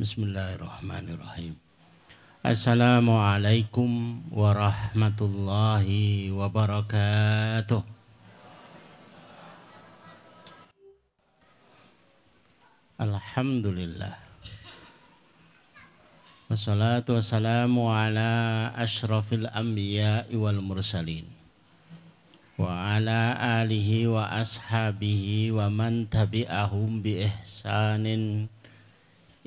Bismillahirrahmanirrahim. Assalamualaikum warahmatullahi wabarakatuh. Alhamdulillah. Wassalatu wassalamu ala ashrafil anbiya wal mursalin. Wa ala alihi wa ashabihi wa man tabi'ahum bi ihsanin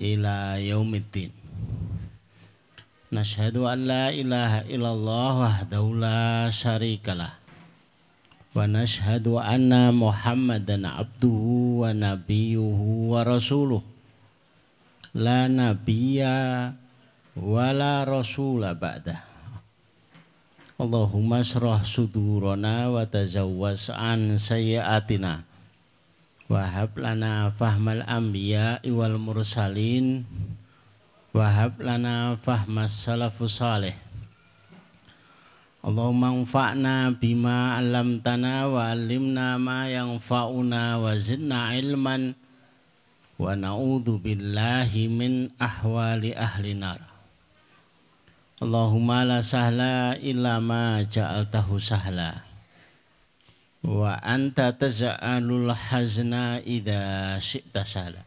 ila yaumiddin. Nashhadu an la ilaha illallah wahdahu la syarikalah wa nashhadu anna Muhammadan abduhu wa nabiyuhu wa rasuluh. La nabiyya wa la rasula ba'dah. Allahumma syrah sudurana wa tazawwas an sayyiatina Wahab lana fahmal anbiya wal mursalin. Wahab lana fahmas salafus salih. Allahumma anfa'na bima alamtana wa alimna ma yanfa'una wa zidna ilman. Wa na'udhu billahi min ahwali ahli nar. Allahumma la sahla illa ma ja'altahu sahla wa anta taz'alul hazna idza syi'ta sala.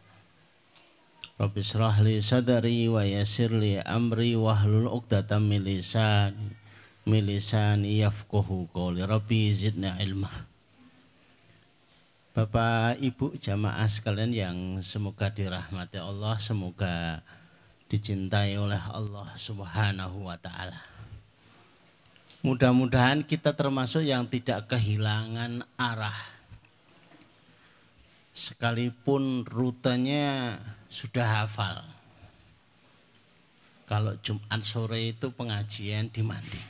Rabbi israh li sadri wa yassir li amri wahlul 'uqdatam min lisani min lisani yafqahu qawli. Rabbi zidna ilma. Bapak Ibu jamaah sekalian yang semoga dirahmati Allah, semoga dicintai oleh Allah Subhanahu wa taala. Mudah-mudahan kita termasuk yang tidak kehilangan arah. Sekalipun rutenya sudah hafal. Kalau Jumat sore itu pengajian di Mandi.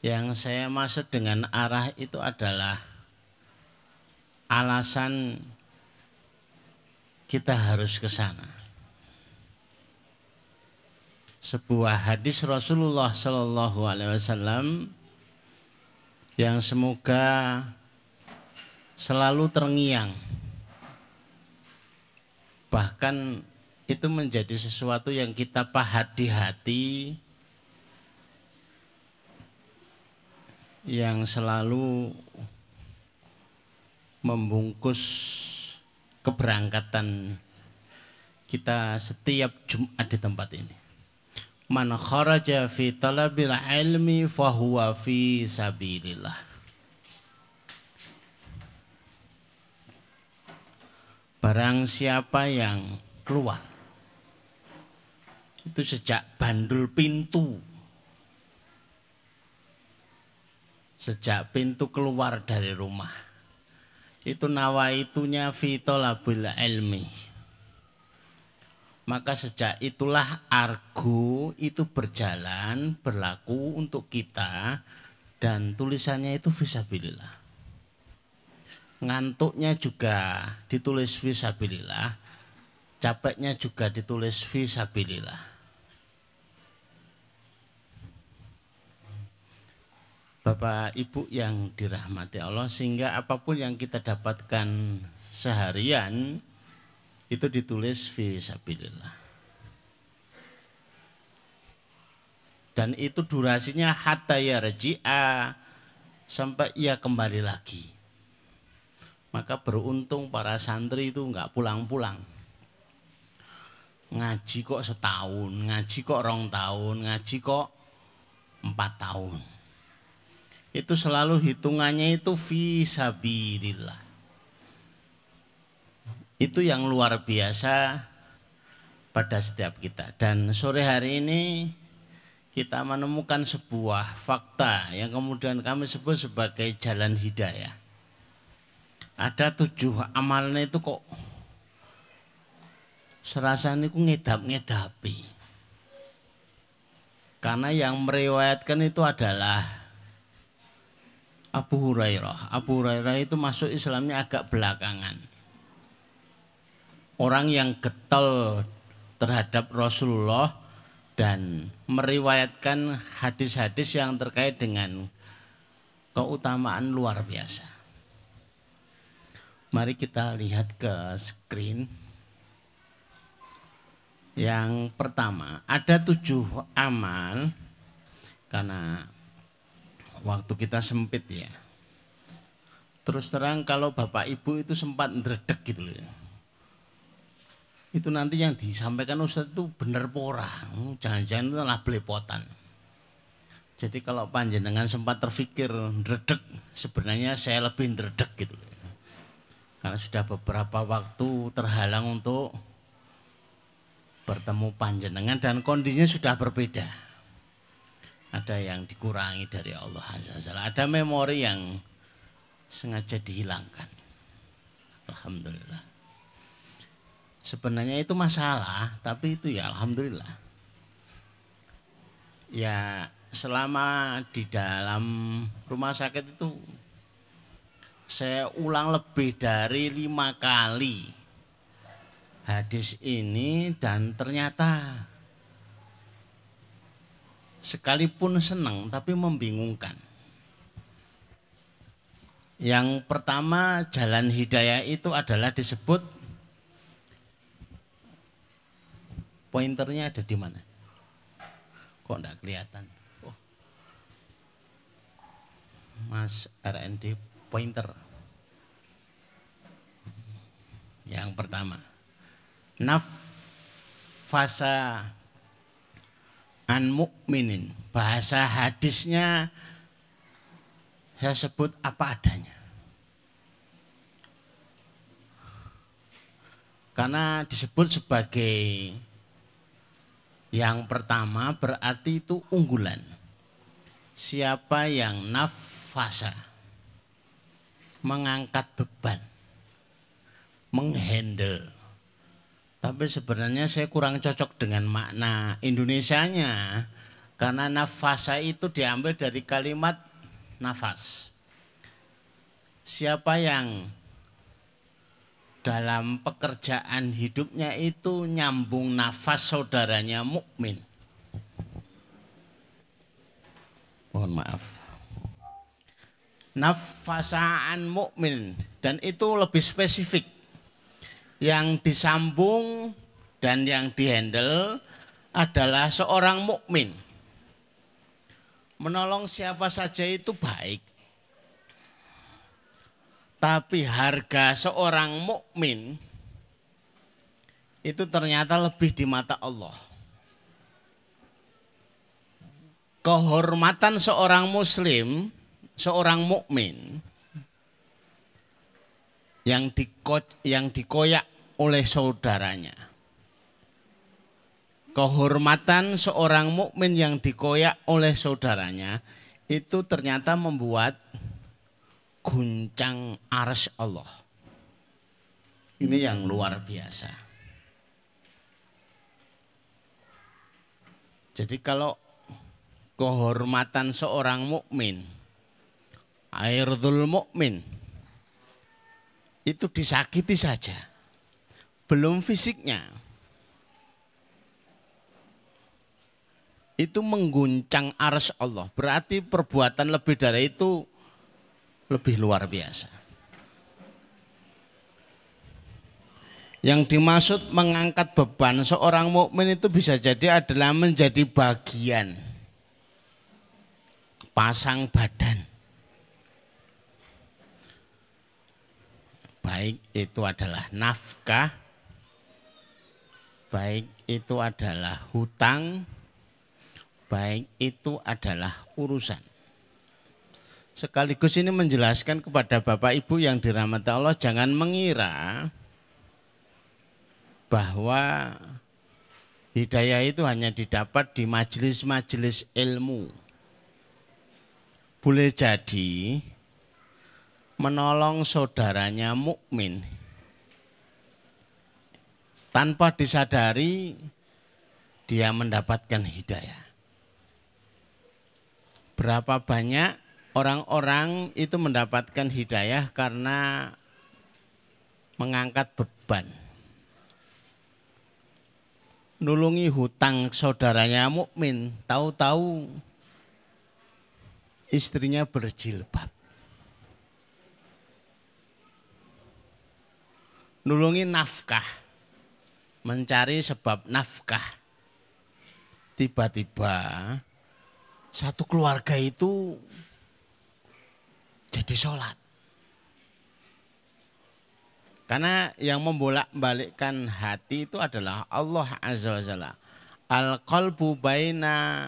Yang saya maksud dengan arah itu adalah alasan kita harus ke sana sebuah hadis Rasulullah Shallallahu Alaihi Wasallam yang semoga selalu terngiang. Bahkan itu menjadi sesuatu yang kita pahat di hati yang selalu membungkus keberangkatan kita setiap Jumat di tempat ini man kharaja fi talabil ilmi fahuwa fi sabilillah. Barang siapa yang keluar itu sejak bandul pintu. Sejak pintu keluar dari rumah itu nawaitunya fi talabil ilmi maka sejak itulah argo itu berjalan berlaku untuk kita dan tulisannya itu visabilillah. Ngantuknya juga ditulis visabilillah, capeknya juga ditulis visabilillah. Bapak Ibu yang dirahmati Allah sehingga apa pun yang kita dapatkan seharian itu ditulis fi sabilillah. Dan itu durasinya hatta yarji'a sampai ia kembali lagi. Maka beruntung para santri itu enggak pulang-pulang. Ngaji kok setahun, ngaji kok rong tahun, ngaji kok empat tahun. Itu selalu hitungannya itu fi sabilillah itu yang luar biasa pada setiap kita. Dan sore hari ini kita menemukan sebuah fakta yang kemudian kami sebut sebagai jalan hidayah. Ada tujuh amalnya itu kok serasa ini ku ngedap-ngedapi. Karena yang meriwayatkan itu adalah Abu Hurairah. Abu Hurairah itu masuk Islamnya agak belakangan orang yang getol terhadap Rasulullah dan meriwayatkan hadis-hadis yang terkait dengan keutamaan luar biasa. Mari kita lihat ke screen. Yang pertama, ada tujuh amal karena waktu kita sempit ya. Terus terang kalau Bapak Ibu itu sempat ndredeg gitu loh. ya. Itu nanti yang disampaikan Ustadz itu bener pora. Jangan-jangan itu lah belepotan. Jadi kalau panjenengan sempat terfikir ndredeg, sebenarnya saya lebih ndredeg gitu. Karena sudah beberapa waktu terhalang untuk bertemu panjenengan dan kondisinya sudah berbeda. Ada yang dikurangi dari Allah Azza. Ada memori yang sengaja dihilangkan. Alhamdulillah. Sebenarnya itu masalah, tapi itu ya alhamdulillah. Ya selama di dalam rumah sakit itu saya ulang lebih dari lima kali hadis ini dan ternyata sekalipun senang tapi membingungkan. Yang pertama jalan hidayah itu adalah disebut pointernya ada di mana? Kok enggak kelihatan? Oh. Mas RND pointer. Yang pertama, nafasa an mukminin. Bahasa hadisnya saya sebut apa adanya. Karena disebut sebagai yang pertama berarti itu unggulan. Siapa yang nafasa mengangkat beban, menghandle. Tapi sebenarnya saya kurang cocok dengan makna Indonesianya karena nafasa itu diambil dari kalimat nafas. Siapa yang dalam pekerjaan hidupnya itu nyambung nafas saudaranya mukmin. Mohon maaf. Nafasaan mukmin dan itu lebih spesifik. Yang disambung dan yang dihandle adalah seorang mukmin. Menolong siapa saja itu baik. Tapi harga seorang mukmin itu ternyata lebih di mata Allah. Kehormatan seorang muslim, seorang mukmin yang diko, yang dikoyak oleh saudaranya. Kehormatan seorang mukmin yang dikoyak oleh saudaranya itu ternyata membuat guncang aras Allah. Ini yang luar biasa. Jadi kalau kehormatan seorang mukmin, airdul mukmin itu disakiti saja. Belum fisiknya. Itu mengguncang ars Allah. Berarti perbuatan lebih dari itu lebih luar biasa. Yang dimaksud mengangkat beban seorang mukmin itu bisa jadi adalah menjadi bagian pasang badan. Baik itu adalah nafkah, baik itu adalah hutang, baik itu adalah urusan. Sekaligus ini menjelaskan kepada Bapak Ibu yang dirahmati Allah jangan mengira bahwa hidayah itu hanya didapat di majelis-majelis ilmu. Boleh jadi menolong saudaranya mukmin tanpa disadari dia mendapatkan hidayah. Berapa banyak orang-orang itu mendapatkan hidayah karena mengangkat beban. Nulungi hutang saudaranya mukmin, tahu-tahu istrinya berjilbab. Nulungi nafkah, mencari sebab nafkah. Tiba-tiba satu keluarga itu sholat. Karena yang membolak-balikkan hati itu adalah Allah Azza wa Jalla. Al-qalbu baina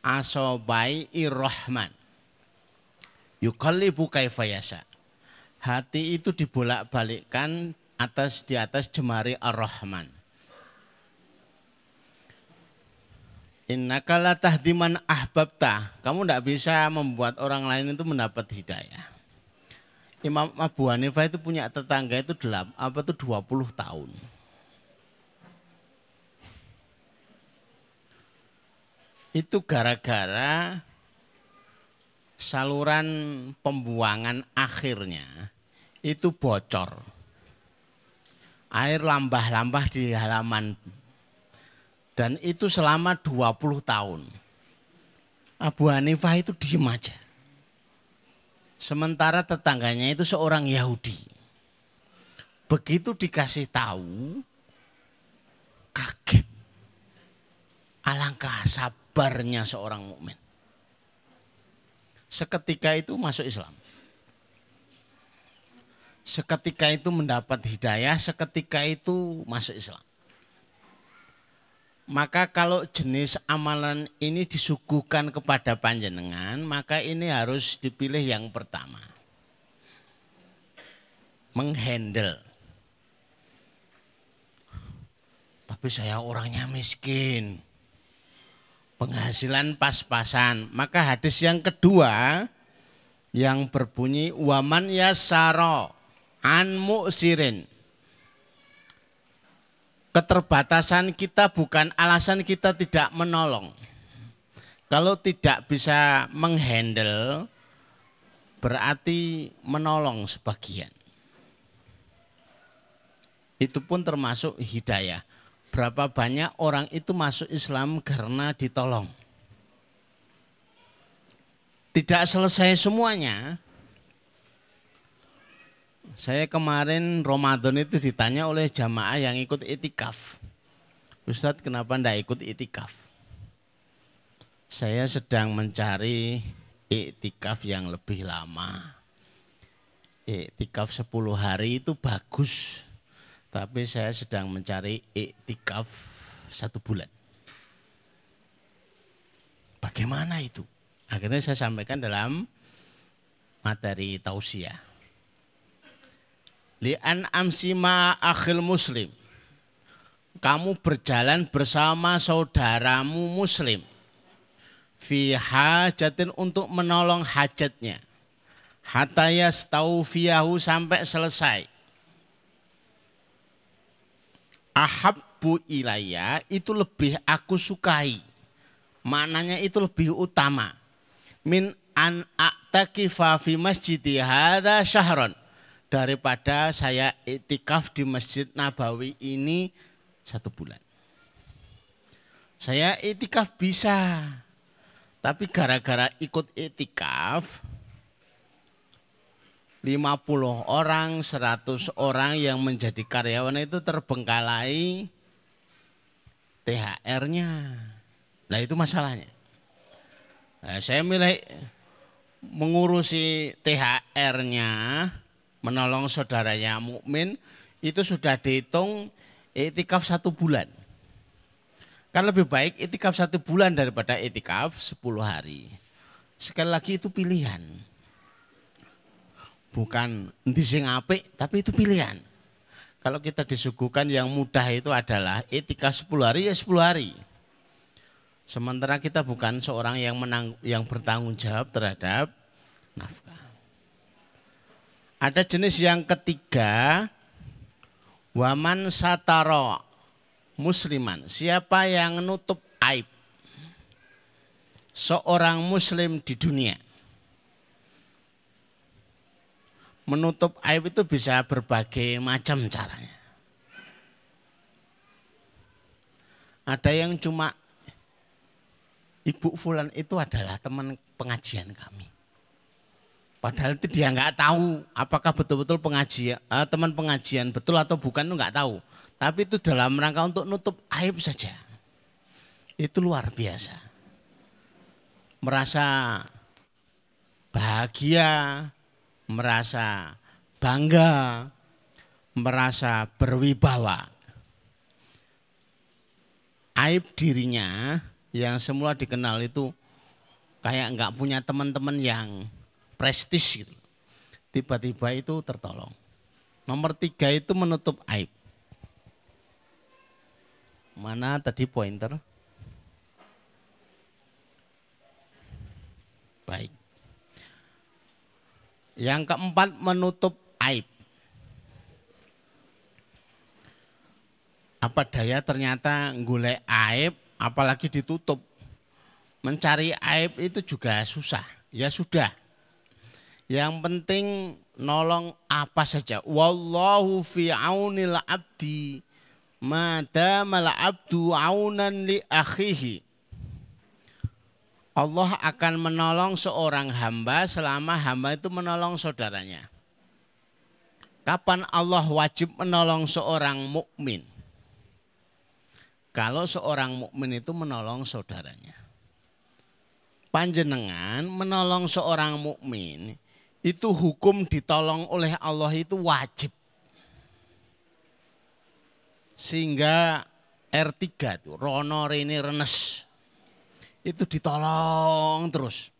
asobai irrahman. Yukallibu kaifayasa. Hati itu dibolak-balikkan atas di atas jemari ar-Rahman. Innaka la tahdiman ahbabta. Kamu tidak bisa membuat orang lain itu mendapat hidayah. Imam Abu Hanifah itu punya tetangga itu delap, apa itu 20 tahun. Itu gara-gara saluran pembuangan akhirnya itu bocor. Air lambah-lambah di halaman dan itu selama 20 tahun. Abu Hanifah itu diem aja. Sementara tetangganya itu seorang Yahudi. Begitu dikasih tahu, kaget. Alangkah sabarnya seorang mukmin. Seketika itu masuk Islam. Seketika itu mendapat hidayah, seketika itu masuk Islam. Maka kalau jenis amalan ini disuguhkan kepada panjenengan, maka ini harus dipilih yang pertama. Menghandle. Tapi saya orangnya miskin. Penghasilan pas-pasan. Maka hadis yang kedua yang berbunyi waman yasaro an mu'sirin keterbatasan kita bukan alasan kita tidak menolong. Kalau tidak bisa menghandle, berarti menolong sebagian. Itu pun termasuk hidayah. Berapa banyak orang itu masuk Islam karena ditolong. Tidak selesai semuanya, saya kemarin Ramadan itu ditanya oleh jamaah yang ikut itikaf. Ustadz kenapa ndak ikut itikaf? Saya sedang mencari itikaf yang lebih lama. Itikaf 10 hari itu bagus. Tapi saya sedang mencari itikaf satu bulan. Bagaimana itu? Akhirnya saya sampaikan dalam materi tausiah li'an amsima akhil muslim. Kamu berjalan bersama saudaramu muslim. Fi hajatin untuk menolong hajatnya. Hatta yastaufiyahu sampai selesai. Ahabbu ilayya itu lebih aku sukai. Maknanya itu lebih utama. Min an a'takifa fi masjidi hadha syahron daripada saya itikaf di Masjid Nabawi ini satu bulan. Saya itikaf bisa, tapi gara-gara ikut itikaf, 50 orang, 100 orang yang menjadi karyawan itu terbengkalai THR-nya. Nah itu masalahnya. Nah, saya milih mengurusi THR-nya menolong saudaranya mukmin itu sudah dihitung itikaf satu bulan. Kan lebih baik itikaf satu bulan daripada itikaf sepuluh hari. Sekali lagi itu pilihan. Bukan di sing apik, tapi itu pilihan. Kalau kita disuguhkan yang mudah itu adalah itikaf sepuluh hari ya sepuluh hari. Sementara kita bukan seorang yang menang, yang bertanggung jawab terhadap nafkah. Ada jenis yang ketiga, waman sataro musliman. Siapa yang nutup aib seorang muslim di dunia. Menutup aib itu bisa berbagai macam caranya. Ada yang cuma Ibu Fulan itu adalah teman pengajian kami. Padahal itu dia nggak tahu apakah betul-betul pengajian uh, teman pengajian betul atau bukan itu nggak tahu. Tapi itu dalam rangka untuk nutup aib saja. Itu luar biasa. Merasa bahagia, merasa bangga, merasa berwibawa. Aib dirinya yang semula dikenal itu kayak nggak punya teman-teman yang prestis gitu. Tiba-tiba itu tertolong. Nomor tiga itu menutup aib. Mana tadi pointer? Baik. Yang keempat menutup aib. Apa daya ternyata gulai aib apalagi ditutup. Mencari aib itu juga susah. Ya sudah. Yang penting nolong apa saja. Wallahu fi aunil abdi madamal abdu aunan li akhihi. Allah akan menolong seorang hamba selama hamba itu menolong saudaranya. Kapan Allah wajib menolong seorang mukmin? Kalau seorang mukmin itu menolong saudaranya panjenengan menolong seorang mukmin itu hukum ditolong oleh Allah itu wajib. Sehingga R3 itu Rono Rene Renes itu ditolong terus.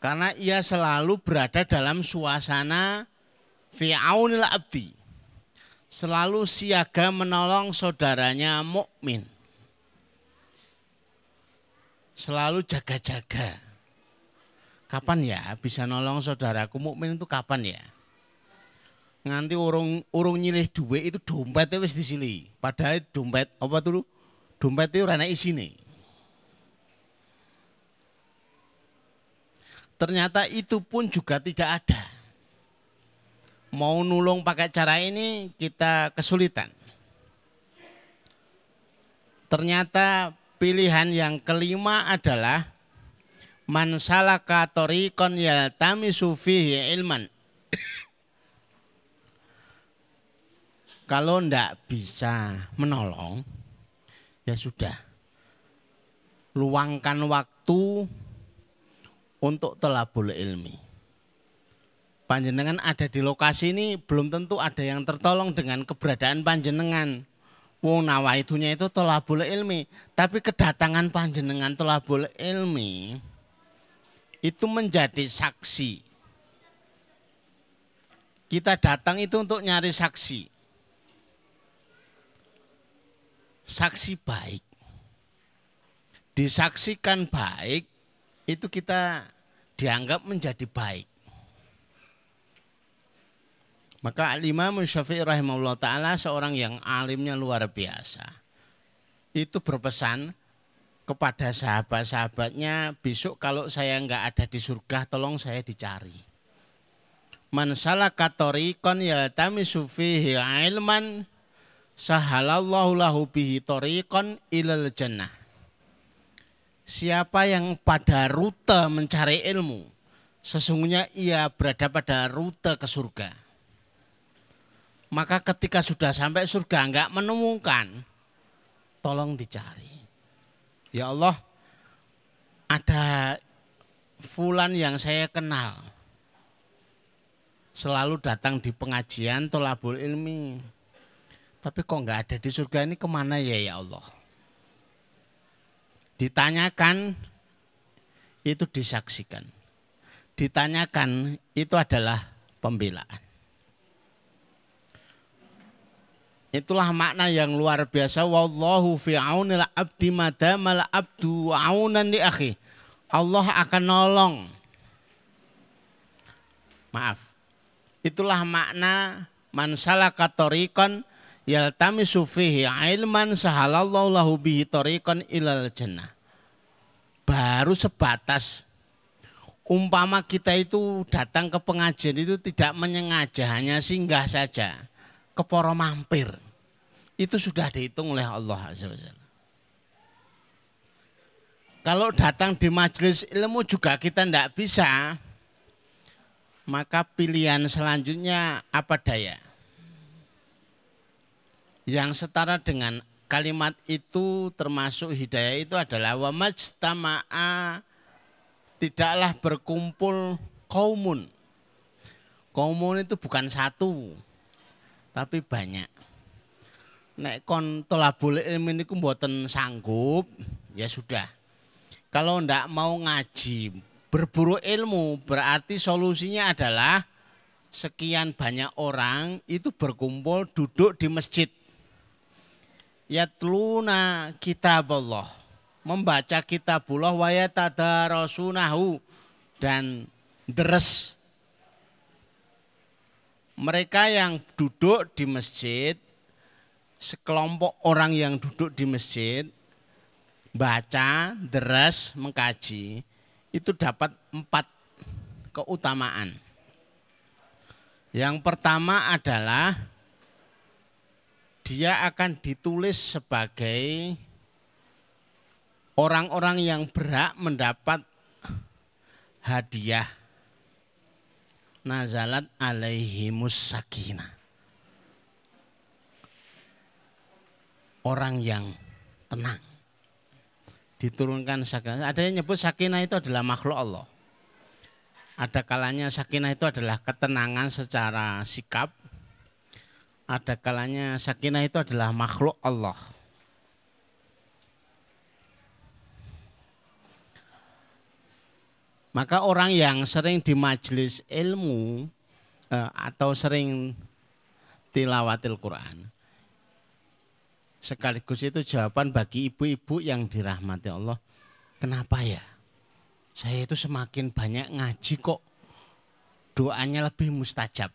Karena ia selalu berada dalam suasana fi'aunil abdi. Selalu siaga menolong saudaranya mukmin selalu jaga-jaga. Kapan ya bisa nolong saudaraku mukmin itu kapan ya? Nganti urung urung nyilih duit itu dompetnya wis disili. Padahal dompet apa tuh? Dompet itu rana isine. Ternyata itu pun juga tidak ada. Mau nulung pakai cara ini kita kesulitan. Ternyata Pilihan yang kelima adalah man salaka tariqan yaltamisu fihi ilman. Kalau ndak bisa menolong, ya sudah. Luangkan waktu untuk telabul ilmi. Panjenengan ada di lokasi ini belum tentu ada yang tertolong dengan keberadaan panjenengan. Wong nawaitunya itu tolabul ilmi. Tapi kedatangan panjenengan tolabul ilmi itu menjadi saksi. Kita datang itu untuk nyari saksi. Saksi baik. Disaksikan baik, itu kita dianggap menjadi baik. Maka Imam Syafi'i rahimahullah ta'ala seorang yang alimnya luar biasa. Itu berpesan kepada sahabat-sahabatnya besok kalau saya nggak ada di surga tolong saya dicari. Man salaka tariqan yaltamisu fihi ilman sahalallahu lahu bihi tariqan ilal jannah. Siapa yang pada rute mencari ilmu, sesungguhnya ia berada pada rute ke surga maka ketika sudah sampai surga enggak menemukan, tolong dicari. Ya Allah, ada fulan yang saya kenal. Selalu datang di pengajian tolabul ilmi. Tapi kok enggak ada di surga ini ke mana ya ya Allah? Ditanyakan, itu disaksikan. Ditanyakan, itu adalah pembelaan. Itulah makna yang luar biasa. Wallahu fi aunil abdi madamal abdu aunan li akhi. Allah akan nolong. Maaf. Itulah makna man salaka tariqan yaltamisu fihi ilman sahalallahu lahu bihi tariqan ilal jannah. Baru sebatas umpama kita itu datang ke pengajian itu tidak menyengaja hanya singgah saja keporo mampir. Itu sudah dihitung oleh Allah Azza wa Kalau datang di majelis ilmu juga kita tidak bisa, maka pilihan selanjutnya apa daya? Yang setara dengan kalimat itu termasuk hidayah itu adalah wa majtama'a tidaklah berkumpul kaumun. Kaumun itu bukan satu, tapi banyak. Nek kon tolabul ilmi niku mboten sanggup, ya sudah kalau ndak mau ngaji, berburu ilmu, berarti solusinya adalah sekian banyak orang itu berkumpul duduk di masjid. Yatluna kitab Allah. Membaca kitabullah wa yatadarasunahu dan deres mereka yang duduk di masjid, sekelompok orang yang duduk di masjid, baca, deres, mengkaji, itu dapat empat keutamaan. Yang pertama adalah dia akan ditulis sebagai orang-orang yang berhak mendapat hadiah nazalat alaihimus sakinah. Orang yang tenang diturunkan sakinah. Ada yang nyebut sakinah itu adalah makhluk Allah. Ada kalanya sakinah itu adalah ketenangan secara sikap. Ada kalanya sakinah itu adalah makhluk Allah. Maka orang yang sering di majelis ilmu eh, atau sering tilawatil Quran sekaligus itu jawaban bagi ibu-ibu yang dirahmati Allah. Kenapa ya? Saya itu semakin banyak ngaji kok doanya lebih mustajab.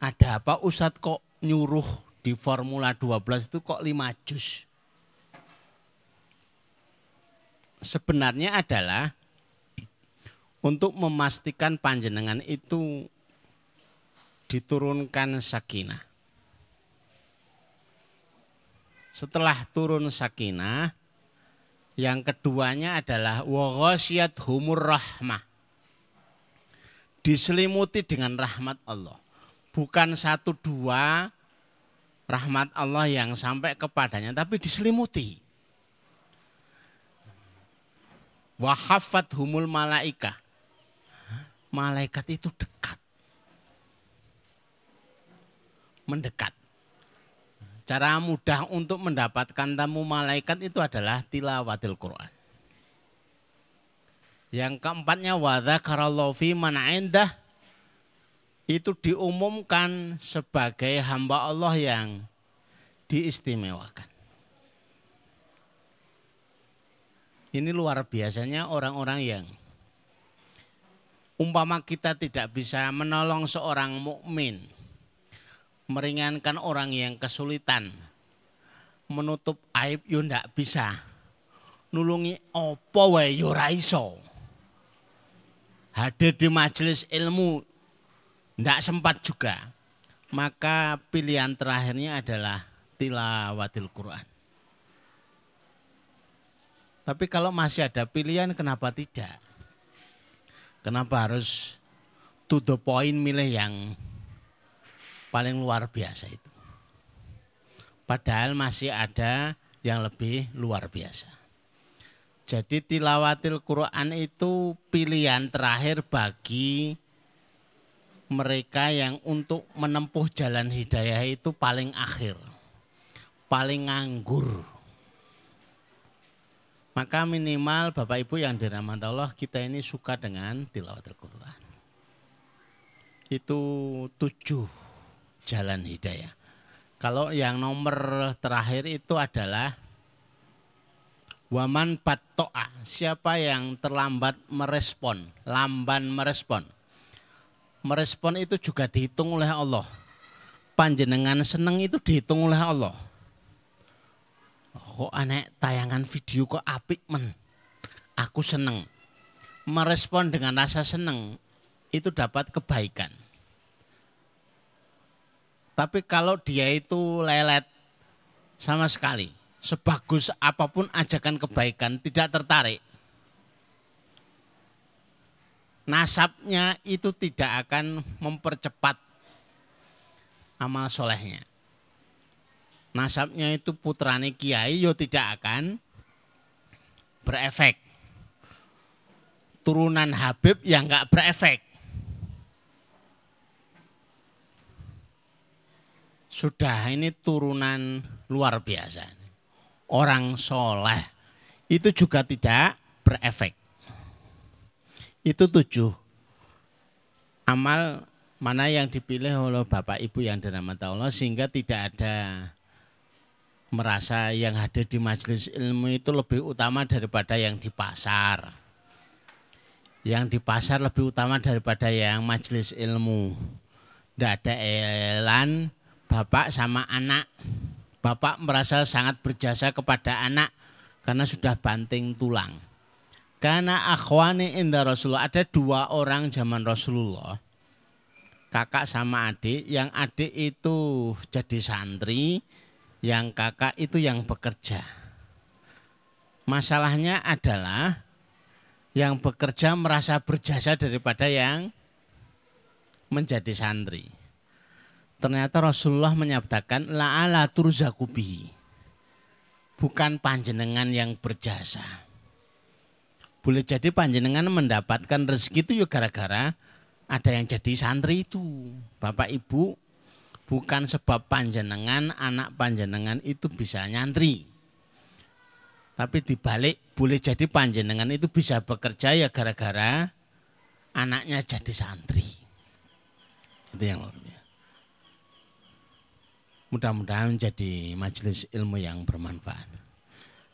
Ada apa Ustadz kok nyuruh di Formula 12 itu kok 5 juz? Sebenarnya adalah untuk memastikan panjenengan itu diturunkan sakinah setelah turun sakinah, yang keduanya adalah waghasiyat humur rahmah. Diselimuti dengan rahmat Allah. Bukan satu dua rahmat Allah yang sampai kepadanya, tapi diselimuti. Wahafat humul malaika. Malaikat itu dekat. Mendekat. Cara mudah untuk mendapatkan tamu malaikat itu adalah tilawatil Quran. Yang keempatnya wadzakarallahu fi man indah itu diumumkan sebagai hamba Allah yang diistimewakan. Ini luar biasanya orang-orang yang umpama kita tidak bisa menolong seorang mukmin meringankan orang yang kesulitan. Menutup aib yo ndak bisa. Nulungi opo wae yo iso. Hadir di majelis ilmu ndak sempat juga. Maka pilihan terakhirnya adalah tilawatil Quran. Tapi kalau masih ada pilihan kenapa tidak? Kenapa harus to the point milih yang paling luar biasa itu. Padahal masih ada yang lebih luar biasa. Jadi tilawatil Quran itu pilihan terakhir bagi mereka yang untuk menempuh jalan hidayah itu paling akhir, paling nganggur. Maka minimal Bapak Ibu yang dirahmati Allah kita ini suka dengan tilawatil Quran. Itu tujuh jalan hidayah. Kalau yang nomor terakhir itu adalah waman patoa, siapa yang terlambat merespon, lamban merespon. Merespon itu juga dihitung oleh Allah. Panjenengan seneng itu dihitung oleh Allah. Kok aneh tayangan video kok apik men. Aku seneng. Merespon dengan rasa seneng itu dapat kebaikan. Tapi kalau dia itu lelet sama sekali, sebagus apa pun ajakan kebaikan tidak tertarik. Nasabnya itu tidak akan mempercepat amal solehnya. Nasabnya itu putrane kiai yo tidak akan berefek. Turunan Habib yang nggak berefek. Sudah ini turunan luar biasa. Orang soleh itu juga tidak berefek. Itu tujuh amal mana yang dipilih oleh Bapak Ibu yang dirahmati Allah sehingga tidak ada merasa yang hadir di majelis ilmu itu lebih utama daripada yang di pasar. Yang di pasar lebih utama daripada yang majelis ilmu. Tidak ada elan bapak sama anak. Bapak merasa sangat berjasa kepada anak karena sudah banting tulang. Karena akhwani indah Rasulullah ada dua orang zaman Rasulullah kakak sama adik. Yang adik itu jadi santri, yang kakak itu yang bekerja. Masalahnya adalah yang bekerja merasa berjasa daripada yang menjadi santri. Ternyata Rasulullah menyabdakan la'ala turzakubi. Bukan panjenengan yang berjasa. Boleh jadi panjenengan mendapatkan rezeki itu ya gara-gara ada yang jadi santri itu. Bapak Ibu bukan sebab panjenengan anak panjenengan itu bisa nyantri. Tapi dibalik boleh jadi panjenengan itu bisa bekerja ya gara-gara anaknya jadi santri. Itu yang luar. Mudah-mudahan menjadi majelis ilmu yang bermanfaat.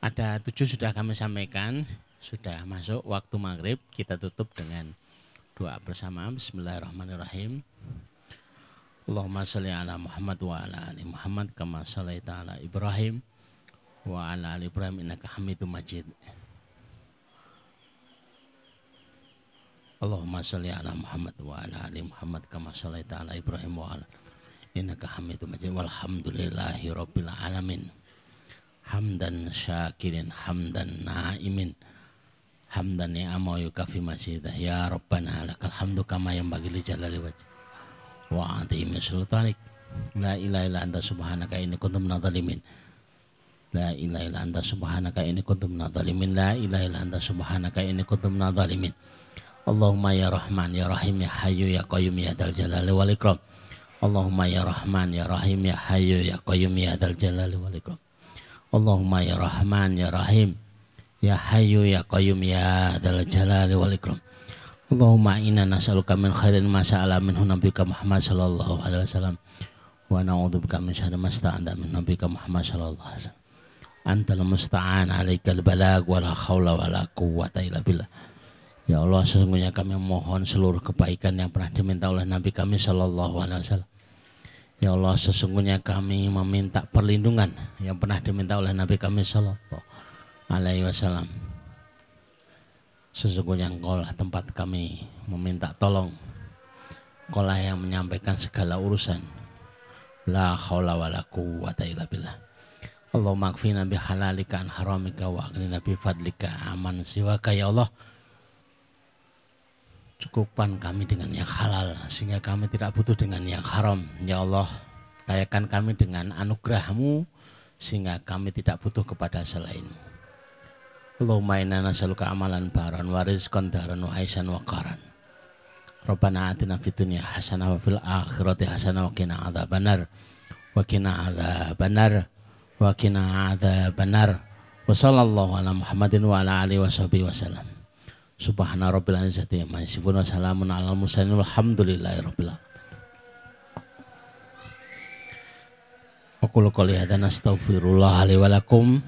Ada tujuh sudah kami sampaikan, sudah masuk waktu maghrib, kita tutup dengan doa bersama Bismillahirrahmanirrahim Allahumma salli ala Muhammad wa ala ali Muhammad kama sallaita ala Ibrahim wa ala ali Ibrahim innaka Hamidum Majid. Allahumma salli ala Muhammad wa ala ali Muhammad kama sallaita ala Ibrahim wa ala innaka Hamidum Majid. Walhamdulillahi rabbil alamin. Hamdan syakirin hamdan naimin. Hamdan ni'ama yukafi masidah ya rabbana lakal hamdu kama yang bagi li wajh wa azimi sultanik. La ilaha illa anta subhanaka inni kuntum minadh-dhalimin la ilaha illa anta subhanaka inni kuntum minadh-dhalimin la ilaha illa anta subhanaka inni kuntum minadh-dhalimin Allahumma ya Rahman ya Rahim ya Hayyu ya Qayyum ya Dzal Jalali wal Ikram. Allahumma ya Rahman ya Rahim ya Hayyu ya Qayyum ya Dzal Jalali wal Ikram. Allahumma ya Rahman ya Rahim Ya Hayyu Ya Qayyum Ya Dzal Jalali wal Ikram. Allahumma inna nas'aluka min khairin ma sa'ala minhu nabiyuka Muhammad sallallahu alaihi wasallam wa na'udzubika min syarri ma sta'anta min nabiyuka Muhammad sallallahu alaihi wasallam. Antal musta'an alaikal balag wa la haula wa la quwwata illa billah. Ya Allah sesungguhnya kami mohon seluruh kebaikan yang pernah diminta oleh Nabi kami sallallahu alaihi wasallam. Ya Allah sesungguhnya kami meminta perlindungan yang pernah diminta oleh Nabi kami sallallahu alaihi wasallam. Sesungguhnya engkau lah tempat kami meminta tolong. Engkau lah yang menyampaikan segala urusan. La haula wa la quwwata illa billah. Allahumma kfina bi halalika an haramika wa aghnina bi fadlika aman siwaka ya Allah. Cukupkan kami dengan yang halal sehingga kami tidak butuh dengan yang haram. Ya Allah, kayakan kami dengan anugerahmu sehingga kami tidak butuh kepada selainmu. Allahumma inna nas'aluka amalan baran wa rizqan daran wa aisan wa qaran. Rabbana atina fid dunya hasanah wa fil akhirati hasanah wa qina adzabannar. Wa qina adzabannar. Wa qina adzabannar. Wa sallallahu ala Muhammadin wa ala alihi wa sahbihi wa salam. Subhana rabbil izzati amma yasifun wa salamun ala mursalin walhamdulillahi rabbil alamin. Aku qouli hadza nastaghfirullah li wa lakum.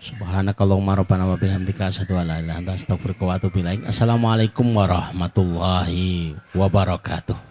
Subhanakallahumma rabbana wa bihamdika asyhadu an la ilaha anta astaghfiruka wa atubu ilaik. Assalamualaikum warahmatullahi wabarakatuh.